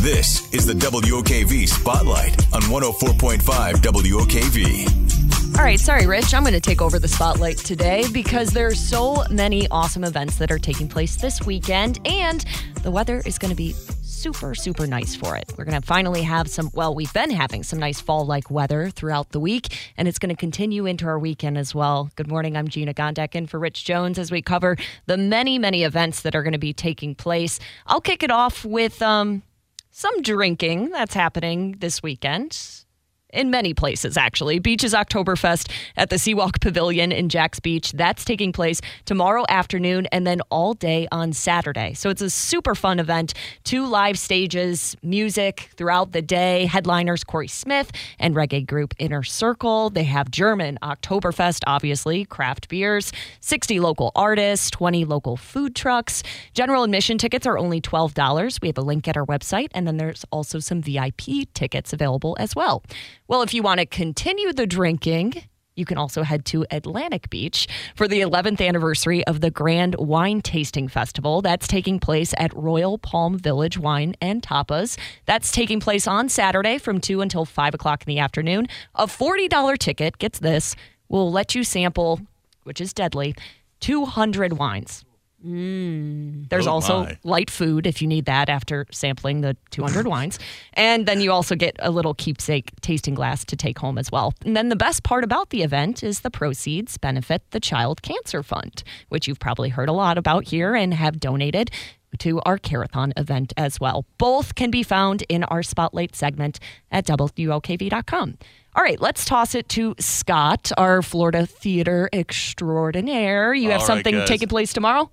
This is the WOKV Spotlight on 104.5 WOKV. All right, sorry, Rich. I'm going to take over the spotlight today because there are so many awesome events that are taking place this weekend, and the weather is going to be super, super nice for it. We're going to finally have some, well, we've been having some nice fall like weather throughout the week, and it's going to continue into our weekend as well. Good morning. I'm Gina Gondek in for Rich Jones as we cover the many, many events that are going to be taking place. I'll kick it off with um, some drinking that's happening this weekend in many places, actually. Beaches Oktoberfest at the Seawalk Pavilion in Jacks Beach. That's taking place tomorrow afternoon and then all day on Saturday. So it's a super fun event. Two live stages, music throughout the day. Headliners Corey Smith and reggae group Inner Circle. They have German Oktoberfest, obviously, craft beers, 60 local artists, 20 local food trucks. General admission tickets are only $12. We have a link at our website, and then there's also some VIP tickets available as well. Well, if you want to continue the drinking, you can also head to Atlantic Beach for the 11th anniversary of the Grand Wine Tasting Festival. That's taking place at Royal Palm Village Wine and Tapas. That's taking place on Saturday from 2 until 5 o'clock in the afternoon. A $40 ticket, gets this, will let you sample, which is deadly, 200 wines. Mm. There's Oh, also my. light food if you need that after sampling the 200 wines. And then you also get a little keepsake tasting glass to take home as well. And then the best part about the event is the proceeds benefit the Child Cancer Fund, which you've probably heard a lot about here and have donated to our Carathon event as well. Both can be found in our spotlight segment at WOKV.com. All right, let's toss it to Scott, our Florida theater extraordinaire. You have All right, something guys. taking place tomorrow?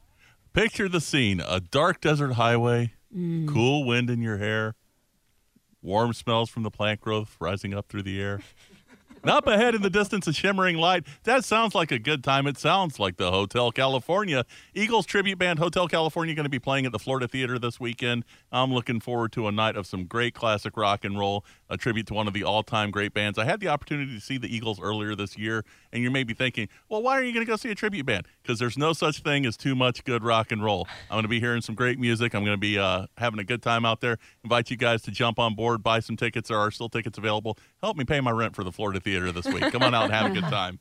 Picture the scene a dark desert highway, mm. cool wind in your hair, warm smells from the plant growth rising up through the air. Up ahead in the distance, a shimmering light. That sounds like a good time. It sounds like the Hotel California. Eagles tribute band Hotel California going to be playing at the Florida Theater this weekend. I'm looking forward to a night of some great classic rock and roll, a tribute to one of the all time great bands. I had the opportunity to see the Eagles earlier this year, and you may be thinking, well, why are you going to go see a tribute band? Because there's no such thing as too much good rock and roll. I'm going to be hearing some great music. I'm going to be uh, having a good time out there. Invite you guys to jump on board, buy some tickets. There are still tickets available. Help me pay my rent for the Florida Theater this week. Come on out and have a good time.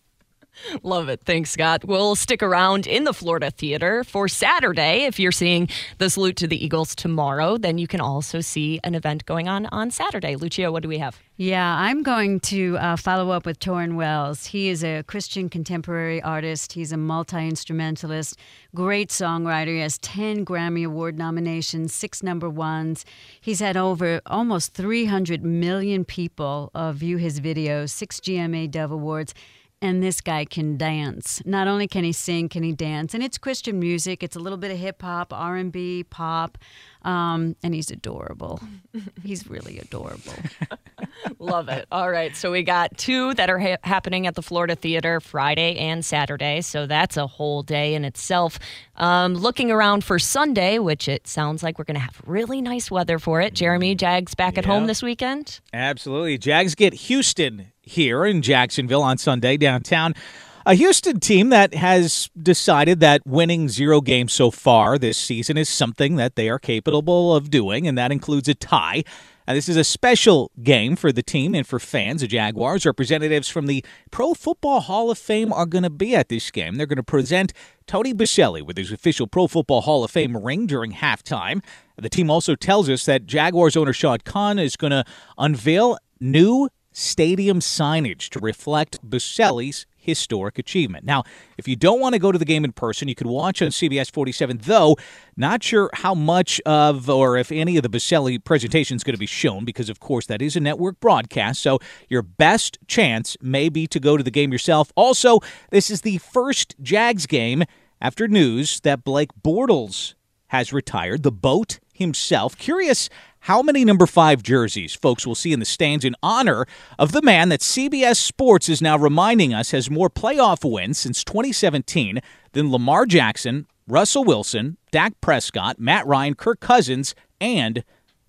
Love it. Thanks, Scott. We'll stick around in the Florida Theater for Saturday. If you're seeing the salute to the Eagles tomorrow, then you can also see an event going on on Saturday. Lucio, what do we have? Yeah, I'm going to uh, follow up with Tauren Wells. He is a Christian contemporary artist. He's a multi instrumentalist, great songwriter. He has 10 Grammy Award nominations, six number ones. He's had over almost 300 million people uh, view his videos, six GMA Dove Awards. And this guy can dance. Not only can he sing, can he dance? And it's Christian music. It's a little bit of hip hop, R and B, pop, um, and he's adorable. he's really adorable. Love it. All right. So we got two that are ha- happening at the Florida Theater Friday and Saturday. So that's a whole day in itself. Um, looking around for Sunday, which it sounds like we're going to have really nice weather for it. Jeremy, Jags back at home this weekend. Absolutely. Jags get Houston here in Jacksonville on Sunday downtown. A Houston team that has decided that winning zero games so far this season is something that they are capable of doing, and that includes a tie. And this is a special game for the team and for fans. The Jaguars representatives from the Pro Football Hall of Fame are going to be at this game. They're going to present Tony Boselli with his official Pro Football Hall of Fame ring during halftime. The team also tells us that Jaguars owner Shad Khan is going to unveil new stadium signage to reflect Boselli's historic achievement. Now, if you don't want to go to the game in person, you could watch on CBS 47, though not sure how much of or if any of the Boselli presentation is going to be shown because, of course, that is a network broadcast. So your best chance may be to go to the game yourself. Also, this is the first Jags game after news that Blake Bortles has retired. The boat himself. Curious how many number five jerseys folks will see in the stands in honor of the man that CBS Sports is now reminding us has more playoff wins since 2017 than Lamar Jackson, Russell Wilson, Dak Prescott, Matt Ryan, Kirk Cousins, and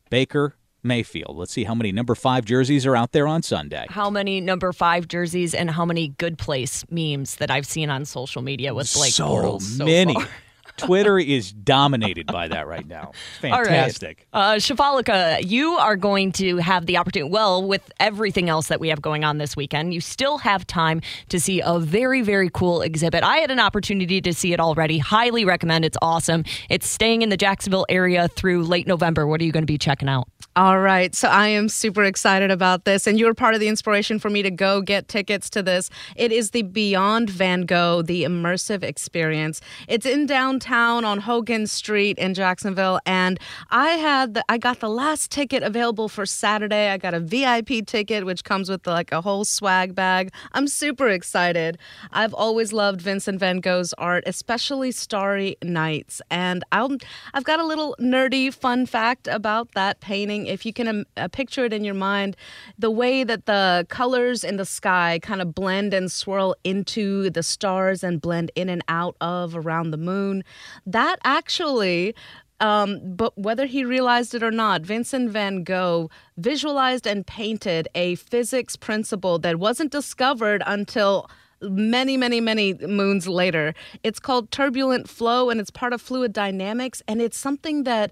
Baker Mayfield. Let's see how many number five jerseys are out there on Sunday. How many number five jerseys and how many good place memes that I've seen on social media with Blake so Bortles so many. far? Twitter is dominated by that right now. It's All right. fantastic. Uh, Shafalika, you are going to have the opportunity. Well, with everything else that we have going on this weekend, you still have time to see a very, very cool exhibit. I had an opportunity to see it already. Highly recommend. It's awesome. It's staying in the Jacksonville area through late November. What are you going to be checking out? All right. So I am super excited about this. And you're part of the inspiration for me to go get tickets to this. It is the Beyond Van Gogh, the immersive experience. It's in downtown on Hogan Street in Jacksonville. And I had the, I got the last ticket available for Saturday. I got a VIP ticket, which comes with like a whole swag bag. I'm super excited. I've always loved Vincent Van Gogh's art, especially Starry Nights. And I'll, I've got a little nerdy fun fact about that painting if you can um, uh, picture it in your mind, the way that the colors in the sky kind of blend and swirl into the stars and blend in and out of around the moon, that actually um, but whether he realized it or not, Vincent van Gogh visualized and painted a physics principle that wasn't discovered until many, many, many moons later. It's called turbulent flow and it's part of fluid dynamics. And it's something that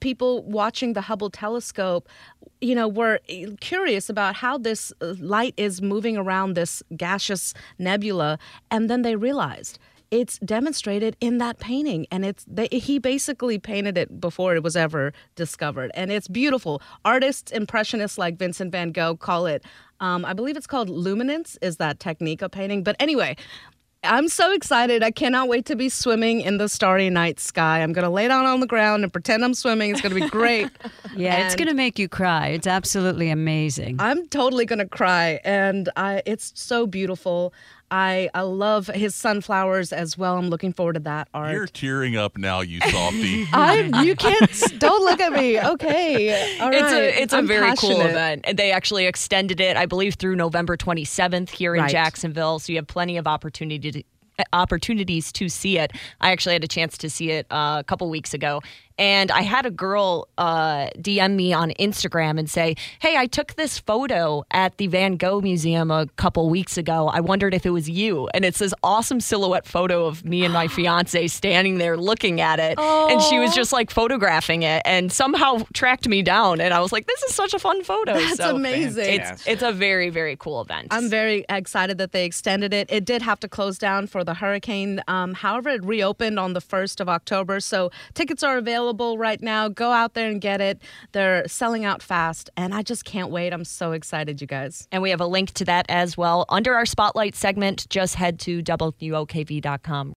people watching the Hubble telescope, you know, were curious about how this uh, light is moving around this gaseous nebula. And then they realized it's demonstrated in that painting and it's they, he basically painted it before it was ever discovered and it's beautiful artists impressionists like vincent van gogh call it um, i believe it's called luminance is that technique of painting but anyway I'm so excited. I cannot wait to be swimming in the starry night sky. I'm going to lay down on the ground and pretend I'm swimming. It's going to be great. Yeah, it's going to make you cry. It's absolutely amazing. I'm totally going to cry and I it's so beautiful. I I love his sunflowers as well. I'm looking forward to that art. You're tearing up now, you softy. I you can't don't look at me. Okay. All It's a it's a I'm very cool event. And They actually extended it, I believe, through November 27th here in Right. Jacksonville. So you have plenty of opportunity to, opportunities to see it. I actually had a chance to see it uh, a couple weeks ago. And I had a girl uh, DM me on Instagram and say, Hey, I took this photo at the Van Gogh Museum a couple weeks ago. I wondered if it was you. And it's this awesome silhouette photo of me and my fiance standing there looking at it. And she was just like photographing it and somehow tracked me down. And I was like, This is such a fun photo. That's So amazing. It's, it's a very, very cool event. I'm very excited that they extended it. It did have to close down for the hurricane. Um, however, it reopened on the 1st of October. So tickets are available right now. Go out there and get it. They're selling out fast. And I just can't wait. I'm so excited, you guys. And we have a link to that as well under our spotlight segment. Just head to WOKV.com.